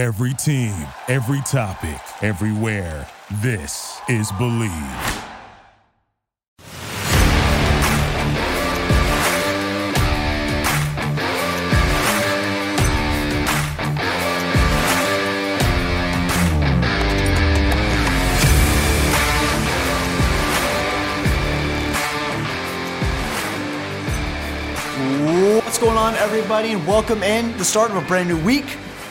Every team, every topic, everywhere. This is Bleav. What's going on, everybody, and welcome in the start of a brand new week,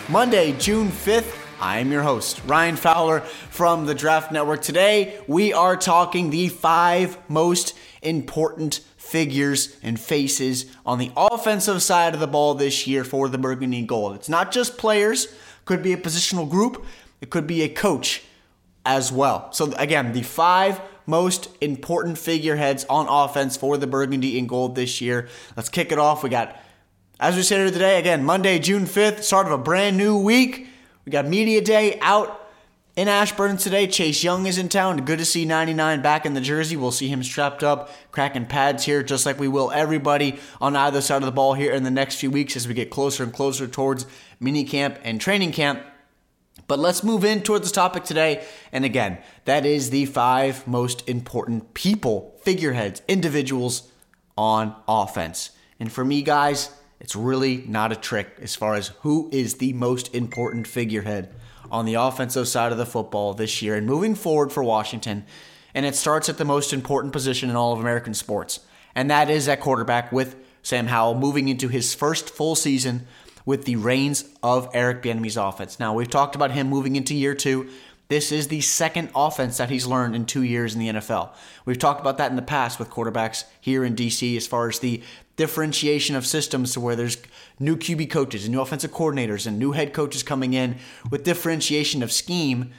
Monday, June 5th. I am your host, Ryan Fowler from the Draft Network. Today, we are talking the five most important figures and faces on the offensive side of the ball this year for the Burgundy Gold. It's not just players, could be a positional group, it could be a coach as well. So, again, the five most important figureheads on offense for the Burgundy and Gold this year. Let's kick it off. We got, as we said here today, again, Monday, June 5th, start of a brand new week. We got Media Day out in Ashburn today. Chase Young is in town. Good to see 99 back in the jersey. We'll see him strapped up, cracking pads here, just like we will everybody on either side of the ball here in the next few weeks as we get closer and closer towards mini camp and training camp. But let's move in toward this topic today. And again, that is the five most important people, figureheads, individuals on offense. And for me, guys, it's really not a trick as far as who is the most important figurehead on the offensive side of the football this year and moving forward for Washington. And it starts at the most important position in all of American sports, and that is at quarterback with Sam Howell moving into his first full season with the reins of Eric Bieniemy's offense. Now, we've talked about him moving into year two. This is the second offense that he's learned in two years in the NFL. We've talked about that in the past with quarterbacks here in DC as far as the differentiation of systems to where there's new QB coaches and new offensive coordinators and new head coaches coming in with differentiation of scheme.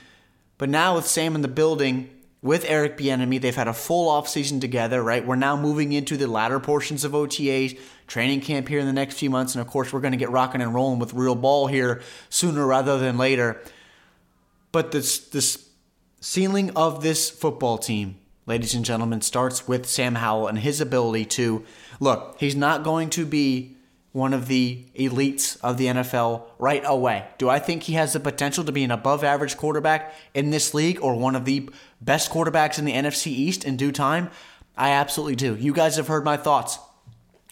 But now with Sam in the building, with Eric Bieniemy. They've had a full offseason together, right? We're now moving into the latter portions of OTAs, training camp here in the next few months, and of course, we're going to get rocking and rolling with real ball here sooner rather than later. But this this ceiling of this football team, ladies and gentlemen, starts with Sam Howell and his ability to look. He's not going to be one of the elites of the NFL right away. Do I think he has the potential to be an above average quarterback in this league or one of the best quarterbacks in the NFC East in due time? I absolutely do. You guys have heard my thoughts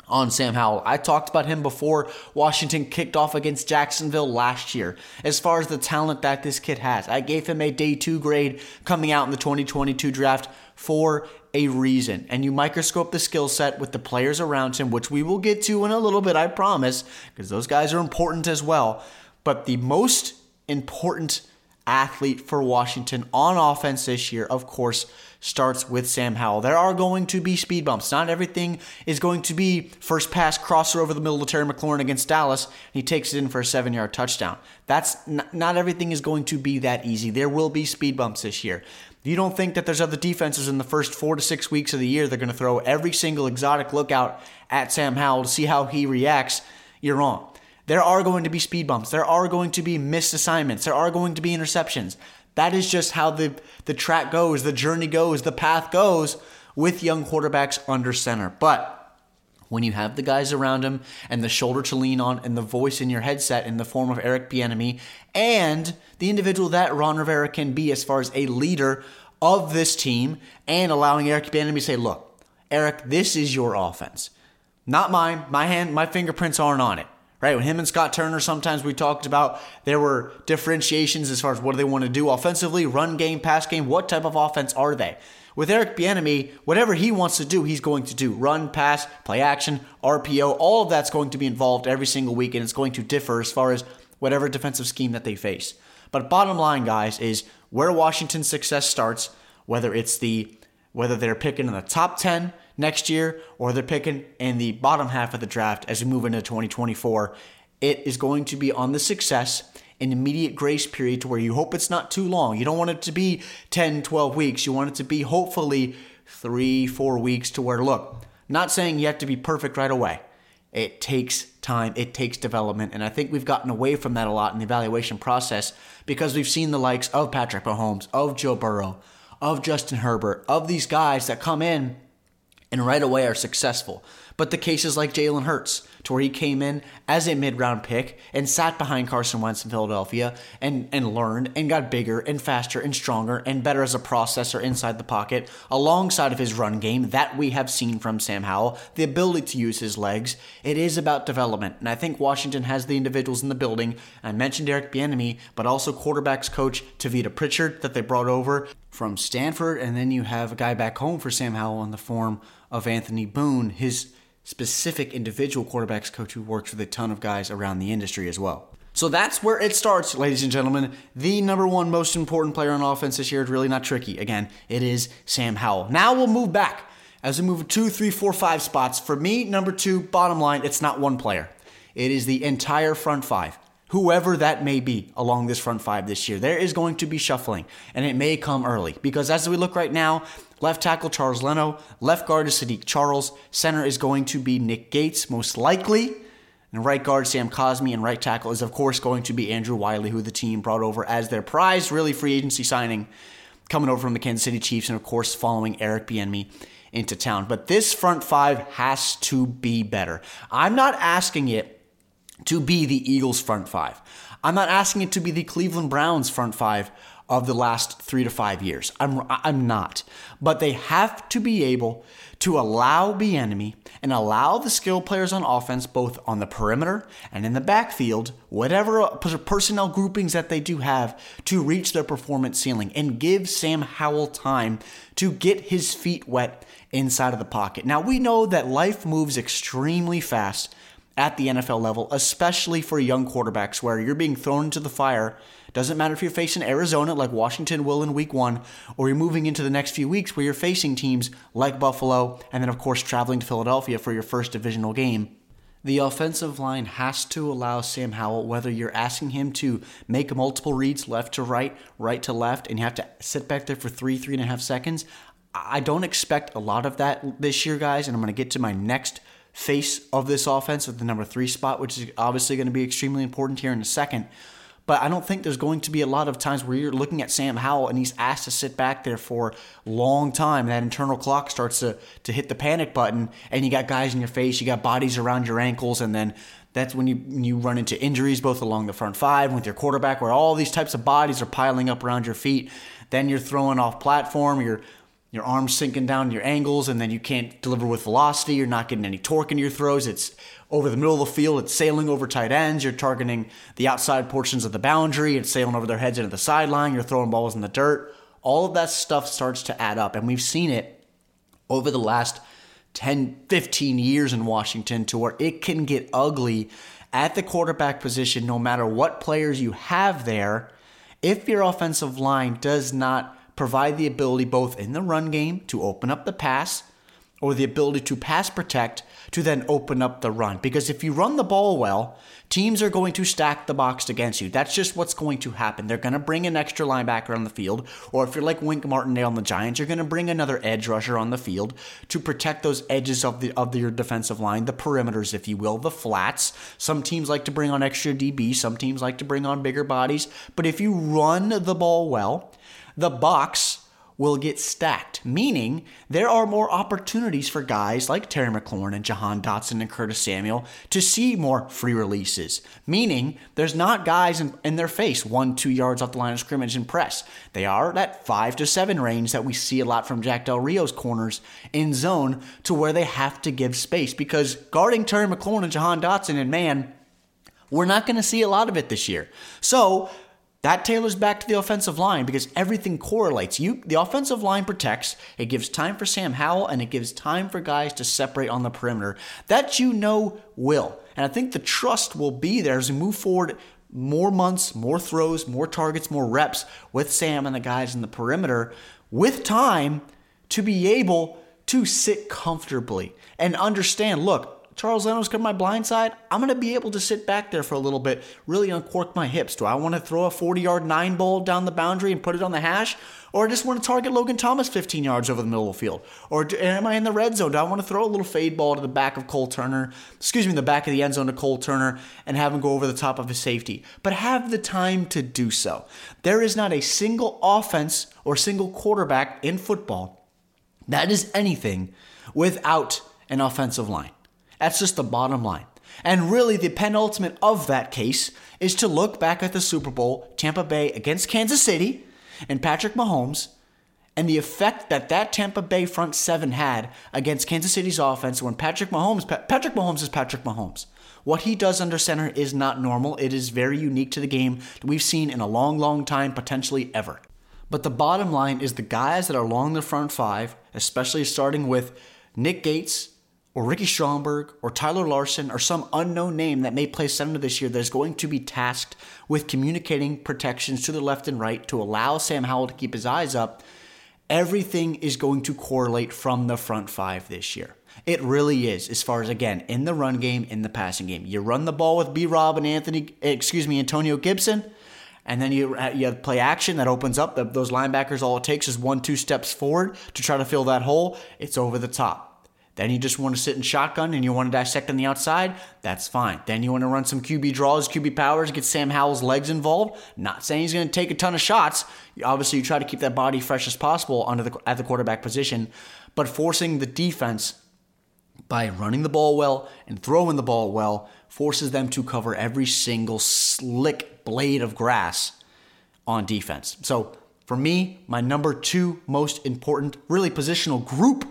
on Sam Howell. I talked about him before Washington kicked off against Jacksonville last year. As far as the talent that this kid has, I gave him a day two grade coming out in the 2022 draft for a reason. And you microscope the skill set with the players around him, which we will get to in a little bit, I promise, because those guys are important as well. But the most important athlete for Washington on offense this year, of course, starts with Sam Howell. There are going to be speed bumps. Not everything is going to be first pass crosser over the middle of Terry McLaurin against Dallas. and he takes it in for a seven yard touchdown. That's not everything is going to be that easy. There will be speed bumps this year. You don't think that there's other defenses in the first four to six weeks of the year they're going to throw every single exotic lookout at Sam Howell to see how he reacts? You're wrong. There are going to be speed bumps. There are going to be missed assignments. There are going to be interceptions. That is just how the, the track goes, the journey goes, the path goes with young quarterbacks under center. But when you have the guys around him and the shoulder to lean on and the voice in your headset in the form of Eric Bieniemy and the individual that Ron Rivera can be as far as a leader of this team and allowing Eric Bieniemy to say, "Look, Eric, this is your offense, not mine. My hand, my fingerprints aren't on it." Right, with him and Scott Turner, sometimes we talked about there were differentiations as far as what do they want to do offensively, run game, pass game. What type of offense are they? With Eric Bieniemy, whatever he wants to do, he's going to do. Run, pass, play action, RPO, all of that's going to be involved every single week, and it's going to differ as far as whatever defensive scheme that they face. But bottom line, guys, is where Washington's success starts, whether it's the whether they're picking in the top 10 next year or they're picking in the bottom half of the draft as we move into 2024, it is going to be on the success an immediate grace period to where you hope it's not too long. You don't want it to be 10, 12 weeks. You want it to be hopefully three, four weeks to where, look, not saying you have to be perfect right away. It takes time, it takes development. And I think we've gotten away from that a lot in the evaluation process because we've seen the likes of Patrick Mahomes, of Joe Burrow, of Justin Herbert, of these guys that come in and right away are successful. But the cases like Jalen Hurts, to where he came in as a mid round pick and sat behind Carson Wentz in Philadelphia and, and learned and got bigger and faster and stronger and better as a processor inside the pocket, alongside of his run game that we have seen from Sam Howell, the ability to use his legs. It is about development. And I think Washington has the individuals in the building. I mentioned Eric Bieniemy, but also quarterbacks coach Tavita Pritchard that they brought over from Stanford. And then you have a guy back home for Sam Howell in the form of Anthony Boone, his specific individual quarterbacks coach who works with a ton of guys around the industry as well. So that's where it starts, ladies and gentlemen. The number one most important player on offense this year is really not tricky. Again, it is Sam Howell. Now we'll move back as we move two, three, four, five spots. For me, number two, bottom line, it's not one player. It is the entire front five whoever that may be along this front five this year. There is going to be shuffling, and it may come early because as we look right now, left tackle Charles Leno, left guard is Saahdiq Charles, center is going to be Nick Gates, most likely. And right guard Sam Cosmi and right tackle is of course going to be Andrew Wylie, who the team brought over as their prize, really free agency signing, coming over from the Kansas City Chiefs, and of course following Eric Bieniemy into town. But this front five has to be better. I'm not asking it to be the Eagles' front five. I'm not asking it to be the Cleveland Browns' front five of the last three to five years. I'm, I'm not. But they have to be able to allow the enemy and allow the skill players on offense, both on the perimeter and in the backfield, whatever personnel groupings that they do have, to reach their performance ceiling and give Sam Howell time to get his feet wet inside of the pocket. Now, we know that life moves extremely fast at the NFL level, especially for young quarterbacks where you're being thrown into the fire. Doesn't matter if you're facing Arizona like Washington will in week one, or you're moving into the next few weeks where you're facing teams like Buffalo, and then, of course, traveling to Philadelphia for your first divisional game. The offensive line has to allow Sam Howell, whether you're asking him to make multiple reads left to right, right to left, and you have to sit back there for three, three and a half seconds. I don't expect a lot of that this year, guys, and I'm going to get to my next face of this offense with the number three spot, which is obviously going to be extremely important here in a second. But I don't think there's going to be a lot of times where you're looking at Sam Howell and he's asked to sit back there for a long time. That internal clock starts to, to hit the panic button, and you got guys in your face, you got bodies around your ankles, and then that's when you when you run into injuries both along the front five with your quarterback, where all these types of bodies are piling up around your feet. Then you're throwing off platform. You're your arms sinking down your angles, and then you can't deliver with velocity. You're not getting any torque in your throws. It's over the middle of the field. It's sailing over tight ends. You're targeting the outside portions of the boundary. It's sailing over their heads into the sideline. You're throwing balls in the dirt. All of that stuff starts to add up, and we've seen it over the last 10, 15 years in Washington to where it can get ugly at the quarterback position no matter what players you have there if your offensive line does not provide the ability both in the run game to open up the pass or the ability to pass protect to then open up the run. Because if you run the ball well, teams are going to stack the box against you. That's just what's going to happen. They're going to bring an extra linebacker on the field, or if you're like Wink Martindale on the Giants, you're going to bring another edge rusher on the field to protect those edges of the of your defensive line, the perimeters, if you will, the flats. Some teams like to bring on extra DB, some teams like to bring on bigger bodies. But if you run the ball well, the box will get stacked, meaning there are more opportunities for guys like Terry McLaurin and Jahan Dotson and Curtis Samuel to see more free releases, meaning there's not guys in, in, their face one, two yards off the line of scrimmage and press. They are that five to seven range that we see a lot from Jack Del Rio's corners in zone to where they have to give space because guarding Terry McLaurin and Jahan Dotson and man, we're not going to see a lot of it this year. So that tailors back to the offensive line because everything correlates. You, the offensive line protects. It gives time for Sam Howell and it gives time for guys to separate on the perimeter. That you know will. And I think the trust will be there as we move forward. More months, more throws, more targets, more reps with Sam and the guys in the perimeter with time to be able to sit comfortably and understand look, Charles Leno's coming my blind side, I'm going to be able to sit back there for a little bit, really uncork my hips. Do I want to throw a 40 yard nine ball down the boundary and put it on the hash? Or I just want to target Logan Thomas 15 yards over the middle of the field? Or do, am I in the red zone? Do I want to throw a little fade ball to the back of Cole Turner, excuse me, the back of the end zone to Cole Turner and have him go over the top of his safety? But have the time to do so. There is not a single offense or single quarterback in football that is anything without an offensive line. That's just the bottom line. And really, the penultimate of that case is to look back at the Super Bowl, Tampa Bay against Kansas City, and Patrick Mahomes, and the effect that that Tampa Bay front seven had against Kansas City's offense when Patrick Mahomes, Patrick Mahomes is Patrick Mahomes. What he does under center is not normal. It is very unique to the game that we've seen in a long, long time, potentially ever. But the bottom line is the guys that are along the front five, especially starting with Nick Gates, or Ricky Stromberg or Tyler Larsen or some unknown name that may play center this year that is going to be tasked with communicating protections to the left and right to allow Sam Howell to keep his eyes up, everything is going to correlate from the front five this year. It really is, as far as again, in the run game, in the passing game. You run the ball with B Rob and Anthony, excuse me, Antonio Gibson, and then you, uh, you play action that opens up. Those linebackers, all it takes is one, two steps forward to try to fill that hole. It's over the top. Then you just want to sit in shotgun and you want to dissect on the outside, that's fine. Then you want to run some QB draws, QB powers, get Sam Howell's legs involved. Not saying he's going to take a ton of shots. Obviously, you try to keep that body fresh as possible under the, at the quarterback position, but forcing the defense by running the ball well and throwing the ball well forces them to cover every single slick blade of grass on defense. So, for me, my number two most important, really positional group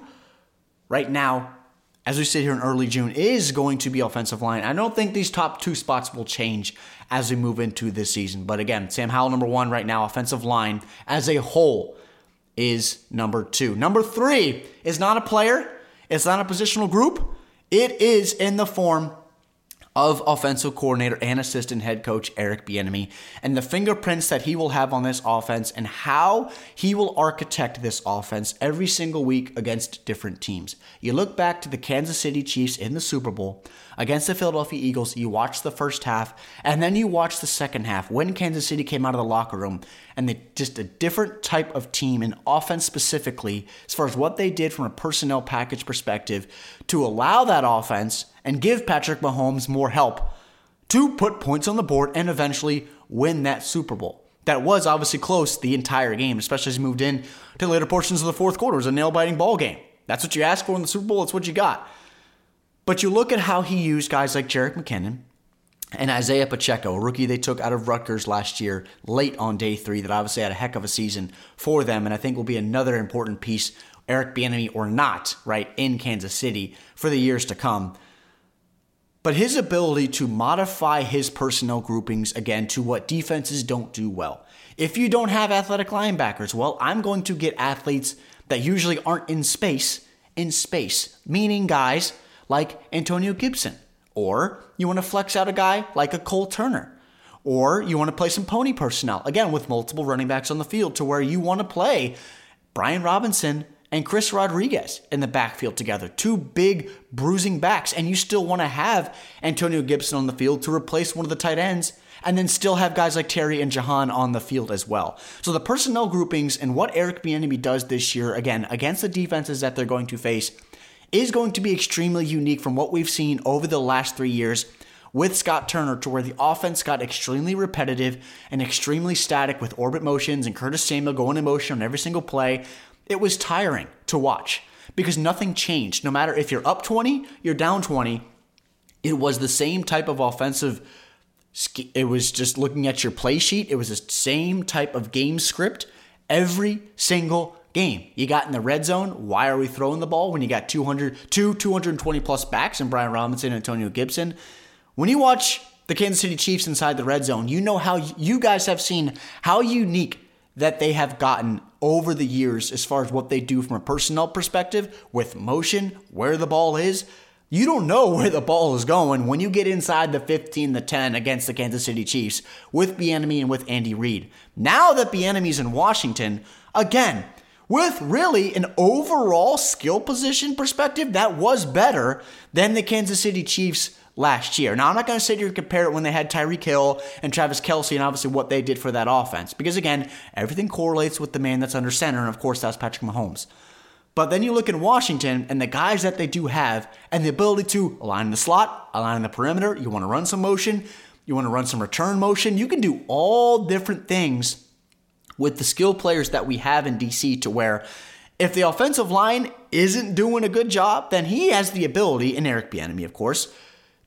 right now, as we sit here in early June, is going to be offensive line. I don't think these top two spots will change as we move into this season. But again, Sam Howell, number one right now, offensive line as a whole is number two. Number three is not a player, it's not a positional group. It is in the form of offensive coordinator and assistant head coach Eric Bieniemy and the fingerprints that he will have on this offense and how he will architect this offense every single week against different teams. You look back to the Kansas City Chiefs in the Super Bowl against the Philadelphia Eagles, you watch the first half and then you watch the second half when Kansas City came out of the locker room and they just a different type of team and offense specifically as far as what they did from a personnel package perspective to allow that offense and give Patrick Mahomes more help to put points on the board and eventually win that Super Bowl. That was obviously close the entire game, especially as he moved in to later portions of the fourth quarter. It was a nail biting ball game. That's what you asked for in the Super Bowl, it's what you got. But you look at how he used guys like Jerick McKinnon and Isaiah Pacheco, a rookie they took out of Rutgers last year, late on day three, that obviously had a heck of a season for them, and I think will be another important piece, Eric Bieniemy or not, right, in Kansas City for the years to come. But his ability to modify his personnel groupings again to what defenses don't do well. If you don't have athletic linebackers, well, I'm going to get athletes that usually aren't in space in space, meaning guys like Antonio Gibson. Or you want to flex out a guy like a Cole Turner. Or you want to play some pony personnel, again, with multiple running backs on the field to where you want to play Brian Robinson and Chris Rodriguez in the backfield together. Two big bruising backs, and you still want to have Antonio Gibson on the field to replace one of the tight ends, and then still have guys like Terry and Jahan on the field as well. So the personnel groupings and what Eric Bieniemy does this year, again, against the defenses that they're going to face, is going to be extremely unique from what we've seen over the last three years with Scott Turner to where the offense got extremely repetitive and extremely static with orbit motions and Curtis Samuel going in motion on every single play. It was tiring to watch because nothing changed. No matter if you're up 20, you're down 20, it was the same type of offensive. It was just looking at your play sheet. It was the same type of game script every single game. You got in the red zone. Why are we throwing the ball when you got 200, two 220 plus backs and Brian Robinson and Antonio Gibson? When you watch the Kansas City Chiefs inside the red zone, you know how you guys have seen how unique that they have gotten over the years as far as what they do from a personnel perspective with motion, where the ball is. You don't know where the ball is going when you get inside the 15 the 10 against the Kansas City Chiefs with Bieniemy and with Andy Reid. Now that Bieniemy's in Washington, again, with really an overall skill position perspective that was better than the Kansas City Chiefs last year. Now, I'm not going to sit here and compare it when they had Tyreek Hill and Travis Kelce and obviously what they did for that offense, because again, everything correlates with the man that's under center, and of course, that's Patrick Mahomes. But then you look in Washington and the guys that they do have and the ability to align the slot, align the perimeter, you want to run some motion, you want to run some return motion, you can do all different things with the skill players that we have in DC to where If the offensive line isn't doing a good job, then he has the ability, and Eric Bieniemy, of course,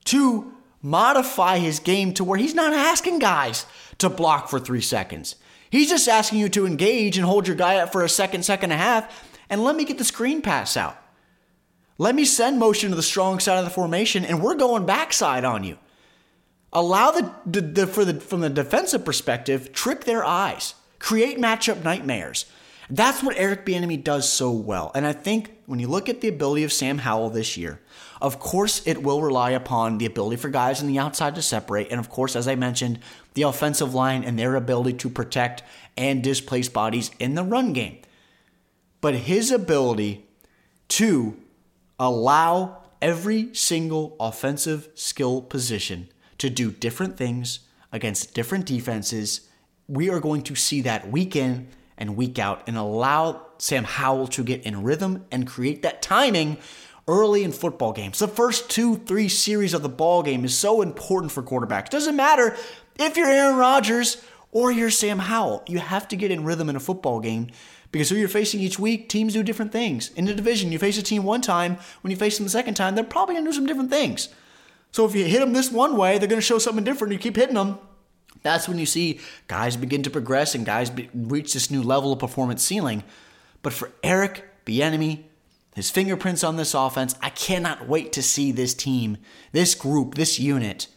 to modify his game to where he's not asking guys to block for three seconds. He's just asking you to engage and hold your guy up for a second, second and a half, and let me get the screen pass out. Let me send motion to the strong side of the formation, and we're going backside on you. Allow the, the, the, for the from the defensive perspective, trick their eyes, create matchup nightmares. That's what Eric Bieniemy does so well. And I think when you look at the ability of Sam Howell this year, of course it will rely upon the ability for guys on the outside to separate, and of course, as I mentioned, the offensive line and their ability to protect and displace bodies in the run game. But his ability to allow every single offensive skill position to do different things against different defenses. We are going to see that week in and week out and allow Sam Howell to get in rhythm and create that timing early in football games. The first two, three series of the ball game is so important for quarterbacks. Doesn't matter if you're Aaron Rodgers or you're Sam Howell. You have to get in rhythm in a football game because who you're facing each week, teams do different things. In the division, you face a team one time. When you face them the second time, they're probably going to do some different things. So if you hit them this one way, they're going to show something different. You keep hitting them. That's when you see guys begin to progress and guys be, reach this new level of performance ceiling. But for Eric Bieniemy, his fingerprints on this offense, I cannot wait to see this team, this group, this unit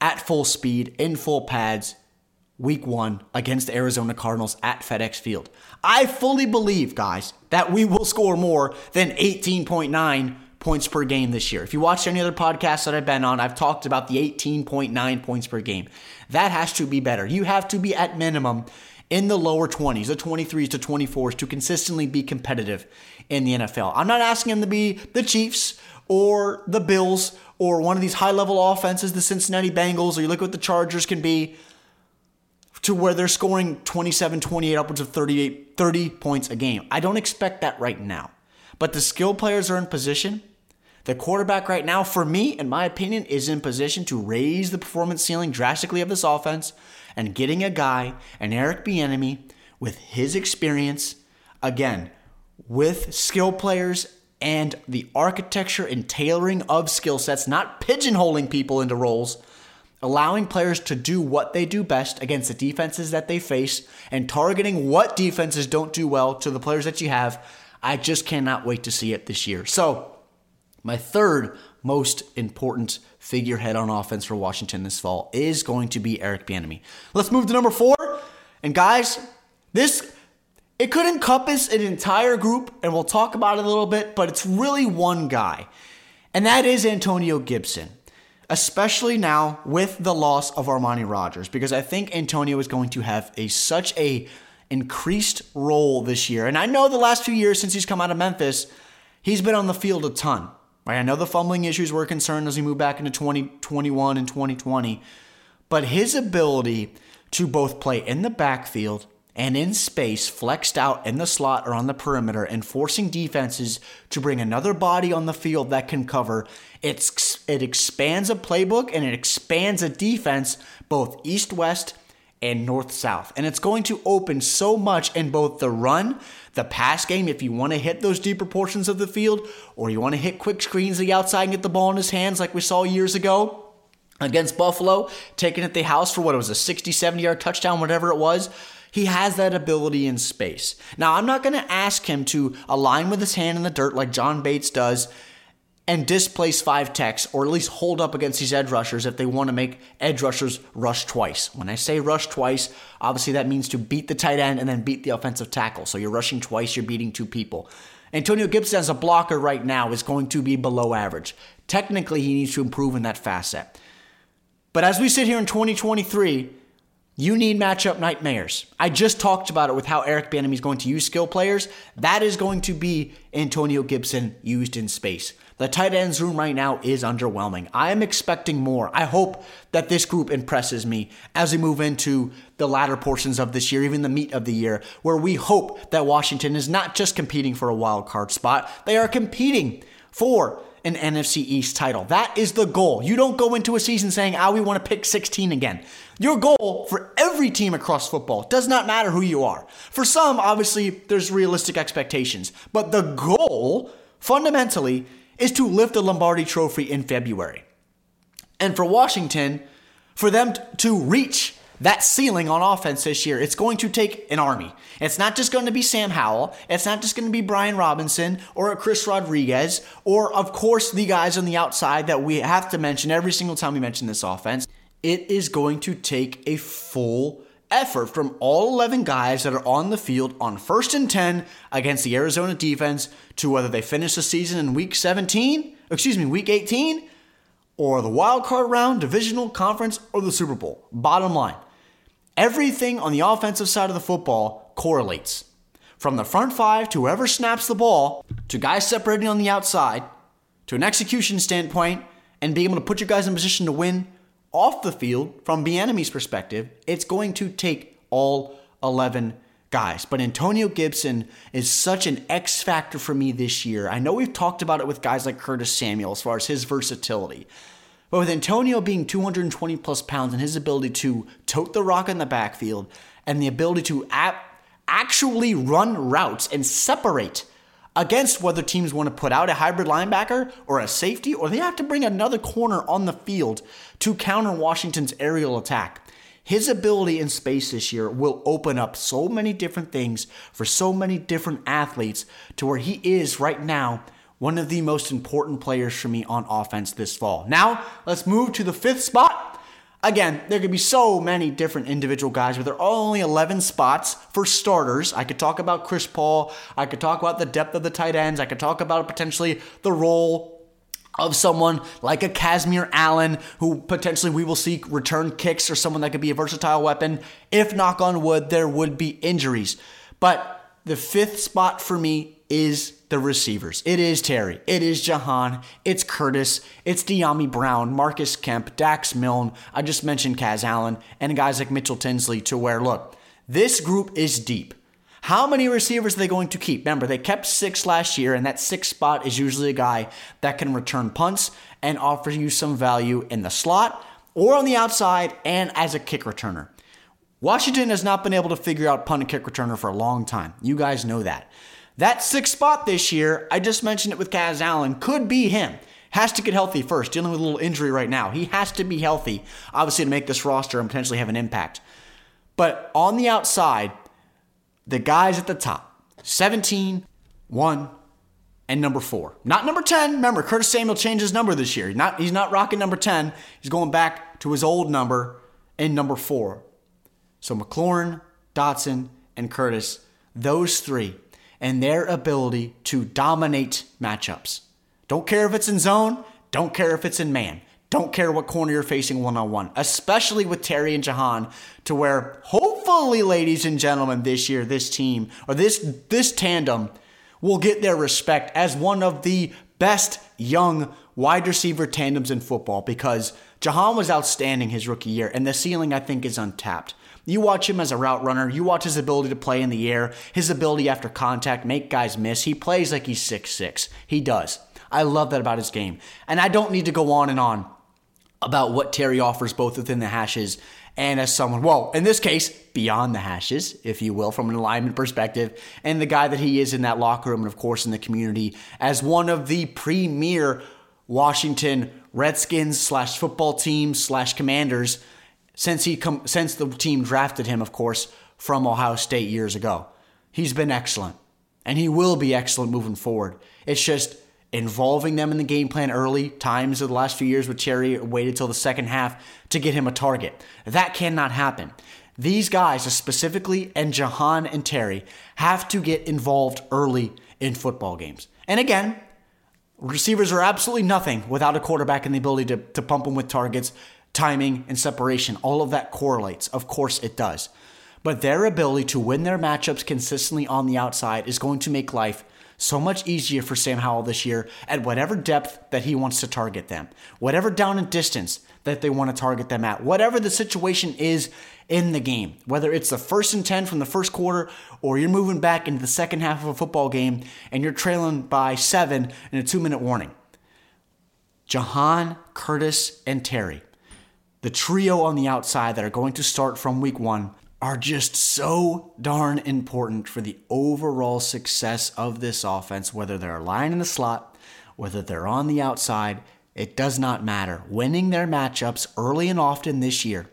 at full speed, in full pads, week one against the Arizona Cardinals at FedEx Field. I fully believe, guys, that we will score more than 18.9 points per game this year. If you watch any other podcasts that I've been on, I've talked about the 18.9 points per game. That has to be better. You have to be at minimum in the lower 20s, the 23s to 24s to consistently be competitive in the NFL. I'm not asking them to be the Chiefs or the Bills or one of these high level offenses, the Cincinnati Bengals, or you look at what the Chargers can be to where they're scoring 27, 28, upwards of 38, 30 points a game. I don't expect that right now. But the skill players are in position. The quarterback right now, for me, in my opinion, is in position to raise the performance ceiling drastically of this offense and getting a guy, an Eric Bieniemy, with his experience, again, with skill players and the architecture and tailoring of skill sets, not pigeonholing people into roles, allowing players to do what they do best against the defenses that they face, and targeting what defenses don't do well to the players that you have. I just cannot wait to see it this year. So, my third most important figurehead on offense for Washington this fall is going to be Eric Bieniemy. Let's move to number four. And guys, this it could encompass an entire group, and we'll talk about it a little bit, but it's really one guy, and that is Antonio Gibson. Especially now with the loss of Armani Rogers, because I think Antonio is going to have a such a increased role this year. And I know the last few years since he's come out of Memphis, he's been on the field a ton. Right? I know the fumbling issues were a concern as we move back into 2021 and 2020, but his ability to both play in the backfield and in space, flexed out in the slot or on the perimeter, and forcing defenses to bring another body on the field that can cover. It's, it expands a playbook and it expands a defense both east west and north south. And it's going to open so much in both the run, the pass game, if you want to hit those deeper portions of the field, or you want to hit quick screens to the outside and get the ball in his hands like we saw years ago against Buffalo, taking it the house for what it was a 60, 70 yard touchdown, whatever it was. He has that ability in space. Now, I'm not going to ask him to align with his hand in the dirt like John Bates does and displace five techs or at least hold up against these edge rushers if they want to make edge rushers rush twice. When I say rush twice, obviously that means to beat the tight end and then beat the offensive tackle. So you're rushing twice, you're beating two people. Antonio Gibson as a blocker right now is going to be below average. Technically, he needs to improve in that facet. But as we sit here in 2023, you need matchup nightmares. I just talked about it with how Eric Bieniemy is going to use skill players. That is going to be Antonio Gibson used in space. The tight ends room right now is underwhelming. I am expecting more. I hope that this group impresses me as we move into the latter portions of this year, even the meat of the year, where we hope that Washington is not just competing for a wild card spot, they are competing for an NFC East title. That is the goal. You don't go into a season saying, ah, we want to pick 16 again. Your goal for every team across football does not matter who you are. For some, obviously, there's realistic expectations, but the goal fundamentally is to lift the Lombardi trophy in February. And for Washington, for them to reach that ceiling on offense this year, it's going to take an army. It's not just going to be Sam Howell. It's not just going to be Brian Robinson or Chris Rodriguez or, of course, the guys on the outside that we have to mention every single time we mention this offense. It is going to take a full effort from all 11 guys that are on the field on first and 10 against the Arizona defense to whether they finish the season in week 17, excuse me, week 18, or the wild card round, divisional, conference, or the Super Bowl. Bottom line, everything on the offensive side of the football correlates. From the front five to whoever snaps the ball, to guys separating on the outside, to an execution standpoint, and being able to put your guys in position to win off the field from the enemy's perspective, it's going to take all 11 guys. But Antonio Gibson is such an X factor for me this year. I know we've talked about it with guys like Curtis Samuel as far as his versatility. But with Antonio being 220 plus pounds and his ability to tote the rock in the backfield and the ability to actually run routes and separate against whether teams want to put out a hybrid linebacker or a safety, or they have to bring another corner on the field to counter Washington's aerial attack. His ability in space this year will open up so many different things for so many different athletes to where he is right now one of the most important players for me on offense this fall. Now, let's move to the fifth spot. Again, there could be so many different individual guys, but there are only 11 spots for starters. I could talk about Chris Paul. I could talk about the depth of the tight ends. I could talk about potentially the role of someone like a Kazmeir Allen, who potentially we will see return kicks or someone that could be a versatile weapon. If, knock on wood, there would be injuries. But the fifth spot for me is the receivers. It is Terry. It is Jahan. It's Curtis. It's Dyami Brown, Marcus Kemp, Dax Milne. I just mentioned Kaz Allen and guys like Mitchell Tinsley to where, look, this group is deep. How many receivers are they going to keep? Remember, they kept six last year, and that sixth spot is usually a guy that can return punts and offer you some value in the slot or on the outside and as a kick returner. Washington has not been able to figure out punt and kick returner for a long time. You guys know that. That sixth spot this year, I just mentioned it with Kaz Allen, could be him. Has to get healthy first, dealing with a little injury right now. He has to be healthy, obviously, to make this roster and potentially have an impact. But on the outside, the guys at the top 17, 1, and number 4. Not number 10. Remember, Curtis Samuel changed his number this year. Not, he's not rocking number 10. He's going back to his old number in number 4. So McLaurin, Dotson, and Curtis, those three, and their ability to dominate matchups. Don't care if it's in zone, don't care if it's in man. Don't care what corner you're facing one on one, especially with Terry and Jahan, to where hopefully, ladies and gentlemen, this year, this team or this this tandem will get their respect as one of the best young wide receiver tandems in football because Jahan was outstanding his rookie year, and the ceiling I think is untapped. You watch him as a route runner, you watch his ability to play in the air, his ability after contact, make guys miss. He plays like he's six six. He does. I love that about his game. And I don't need to go on and on about what Terry offers both within the hashes and as someone, well, in this case, beyond the hashes, if you will, from an alignment perspective, and the guy that he is in that locker room and, of course, in the community as one of the premier Washington Redskins slash football team slash commanders since he come since the team drafted him, of course, from Ohio State years ago. He's been excellent, and he will be excellent moving forward. It's just involving them in the game plan early. Times of the last few years with Terry waited till the second half to get him a target. That cannot happen. These guys, specifically, and Jahan and Terry, have to get involved early in football games. And again, receivers are absolutely nothing without a quarterback and the ability to, to pump them with targets, timing, and separation. All of that correlates. Of course, it does. But their ability to win their matchups consistently on the outside is going to make life so much easier for Sam Howell this year at whatever depth that he wants to target them, whatever down and distance that they want to target them at, whatever the situation is in the game, whether it's the first and 10 from the first quarter or you're moving back into the second half of a football game and you're trailing by seven in a two minute warning. Jahan, Curtis, and Terry, the trio on the outside that are going to start from week one, are just so darn important for the overall success of this offense, whether they're lying in the slot, whether they're on the outside, it does not matter. Winning their matchups early and often this year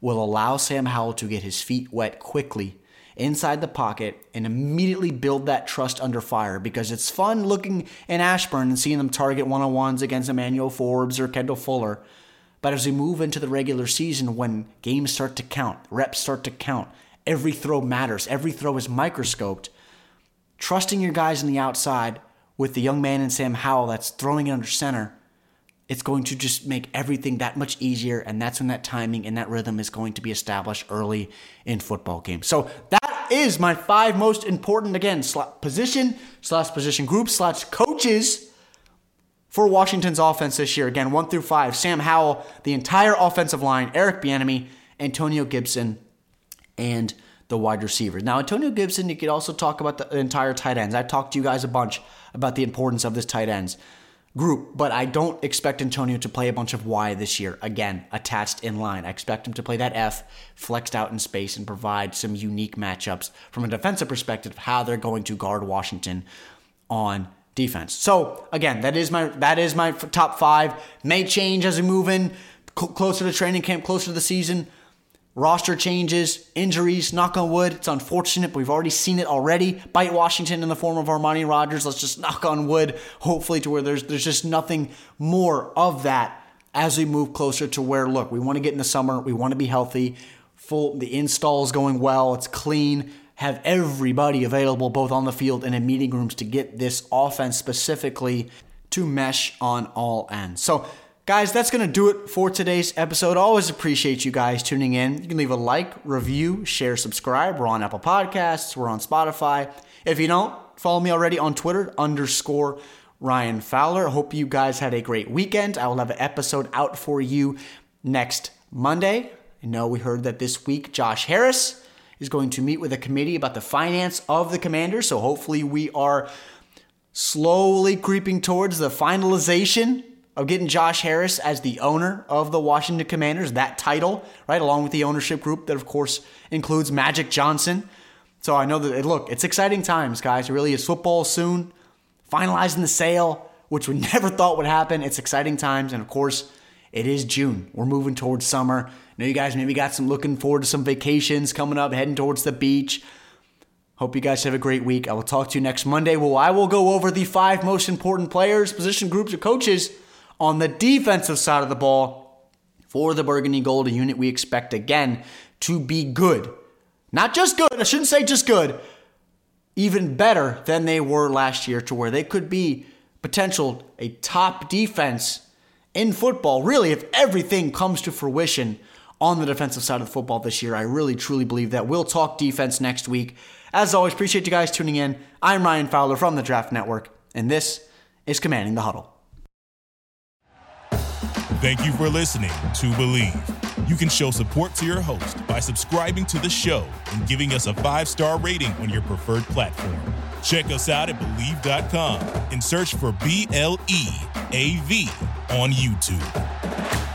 will allow Sam Howell to get his feet wet quickly inside the pocket and immediately build that trust under fire because it's fun looking in Ashburn and seeing them target one on ones against Emmanuel Forbes or Kendall Fuller. But as we move into the regular season, when games start to count, reps start to count, every throw matters, every throw is microscoped. Trusting your guys on the outside with the young man in Sam Howell that's throwing it under center, it's going to just make everything that much easier. And that's when that timing and that rhythm is going to be established early in football games. So that is my five most important, again, position slash position group slash coaches for Washington's offense this year. Again, one through five. Sam Howell, the entire offensive line, Eric Bieniemy, Antonio Gibson, and the wide receivers. Now, Antonio Gibson, you could also talk about the entire tight ends. I've talked to you guys a bunch about the importance of this tight ends group, but I don't expect Antonio to play a bunch of Y this year. Again, attached in line. I expect him to play that F, flexed out in space, and provide some unique matchups from a defensive perspective, how they're going to guard Washington on defense. So again, that is my that is my top five. May change as we move in cl- closer to training camp, closer to the season. Roster changes, injuries, knock on wood. It's unfortunate, but we've already seen it already. Bite Washington in the form of Armani Rogers. Let's just knock on wood, hopefully, to where there's there's just nothing more of that as we move closer to where look, we want to get in the summer, we want to be healthy. Full the install is going well, it's clean have everybody available both on the field and in meeting rooms to get this offense specifically to mesh on all ends. So, guys, that's going to do it for today's episode. Always appreciate you guys tuning in. You can leave a like, review, share, subscribe. We're on Apple Podcasts, we're on Spotify. If you don't, follow me already on Twitter, underscore Ryan Fowler. Hope you guys had a great weekend. I will have an episode out for you next Monday. I know we heard that this week Josh Harris is going to meet with a committee about the finance of the commander. So hopefully we are slowly creeping towards the finalization of getting Josh Harris as the owner of the Washington Commanders, that title, right, along with the ownership group that, of course, includes Magic Johnson. So I know that, look, it's exciting times, guys. It really is football soon, finalizing the sale, which we never thought would happen. It's exciting times. And of course, it is June. We're moving towards summer. Know you guys maybe got some looking forward to some vacations coming up, heading towards the beach. Hope you guys have a great week. I will talk to you next Monday. Well, I will go over the five most important players, position groups, or coaches on the defensive side of the ball for the Burgundy Gold, a unit we expect again to be good. Not just good, I shouldn't say just good, even better than they were last year, to where they could be potential a top defense in football, really, if everything comes to fruition on the defensive side of the football this year, I really truly believe that. We'll talk defense next week. As always, appreciate you guys tuning in. I'm Ryan Fowler from the Draft Network, and this is Commanding the Huddle. Thank you for listening to Bleav. You can show support to your host by subscribing to the show and giving us a five star rating on your preferred platform. Check us out at Bleav.com and search for B L E A V on YouTube.